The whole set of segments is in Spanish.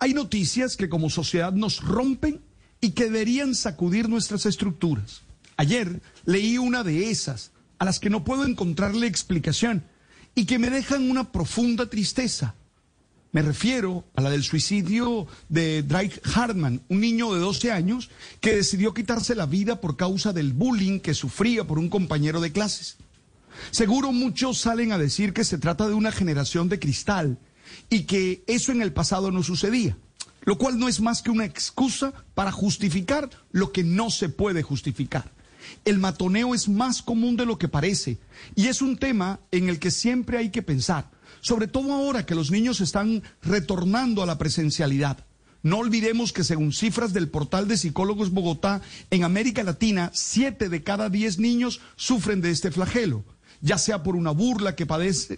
Hay noticias que como sociedad nos rompen y que deberían sacudir nuestras estructuras. Ayer leí una de esas, a las que no puedo encontrarle explicación y que me dejan una profunda tristeza. Me refiero a la del suicidio de Drake Hartman, un niño de 12 años que decidió quitarse la vida por causa del bullying que sufría por un compañero de clases. Seguro muchos salen a decir que se trata de una generación de cristal y que eso en el pasado no sucedía, lo cual no es más que una excusa para justificar lo que no se puede justificar. El matoneo es más común de lo que parece y es un tema en el que siempre hay que pensar sobre todo ahora que los niños están retornando a la presencialidad. No olvidemos que según cifras del portal de psicólogos Bogotá, en América Latina, siete de cada diez niños sufren de este flagelo, ya sea por una burla que,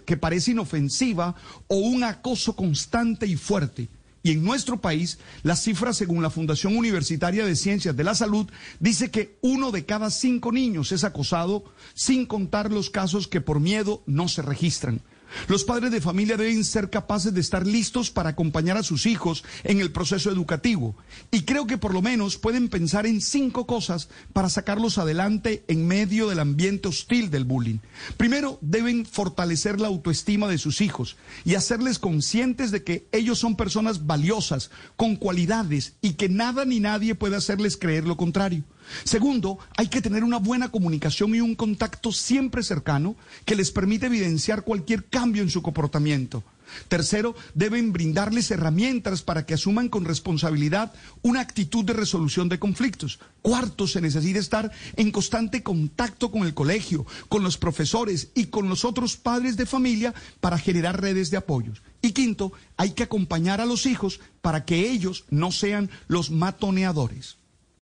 que parece inofensiva o un acoso constante y fuerte. Y en nuestro país, las cifras según la Fundación Universitaria de Ciencias de la Salud dice que uno de cada cinco niños es acosado, sin contar los casos que por miedo no se registran. Los padres de familia deben ser capaces de estar listos para acompañar a sus hijos en el proceso educativo. Y creo que por lo menos pueden pensar en cinco cosas para sacarlos adelante en medio del ambiente hostil del bullying. Primero, deben fortalecer la autoestima de sus hijos y hacerles conscientes de que ellos son personas valiosas, con cualidades y que nada ni nadie puede hacerles creer lo contrario. Segundo, hay que tener una buena comunicación y un contacto siempre cercano que les permite evidenciar cualquier cambio en su comportamiento. Tercero, deben brindarles herramientas para que asuman con responsabilidad una actitud de resolución de conflictos. Cuarto, se necesita estar en constante contacto con el colegio, con los profesores y con los otros padres de familia para generar redes de apoyos. Y quinto, hay que acompañar a los hijos para que ellos no sean los matoneadores.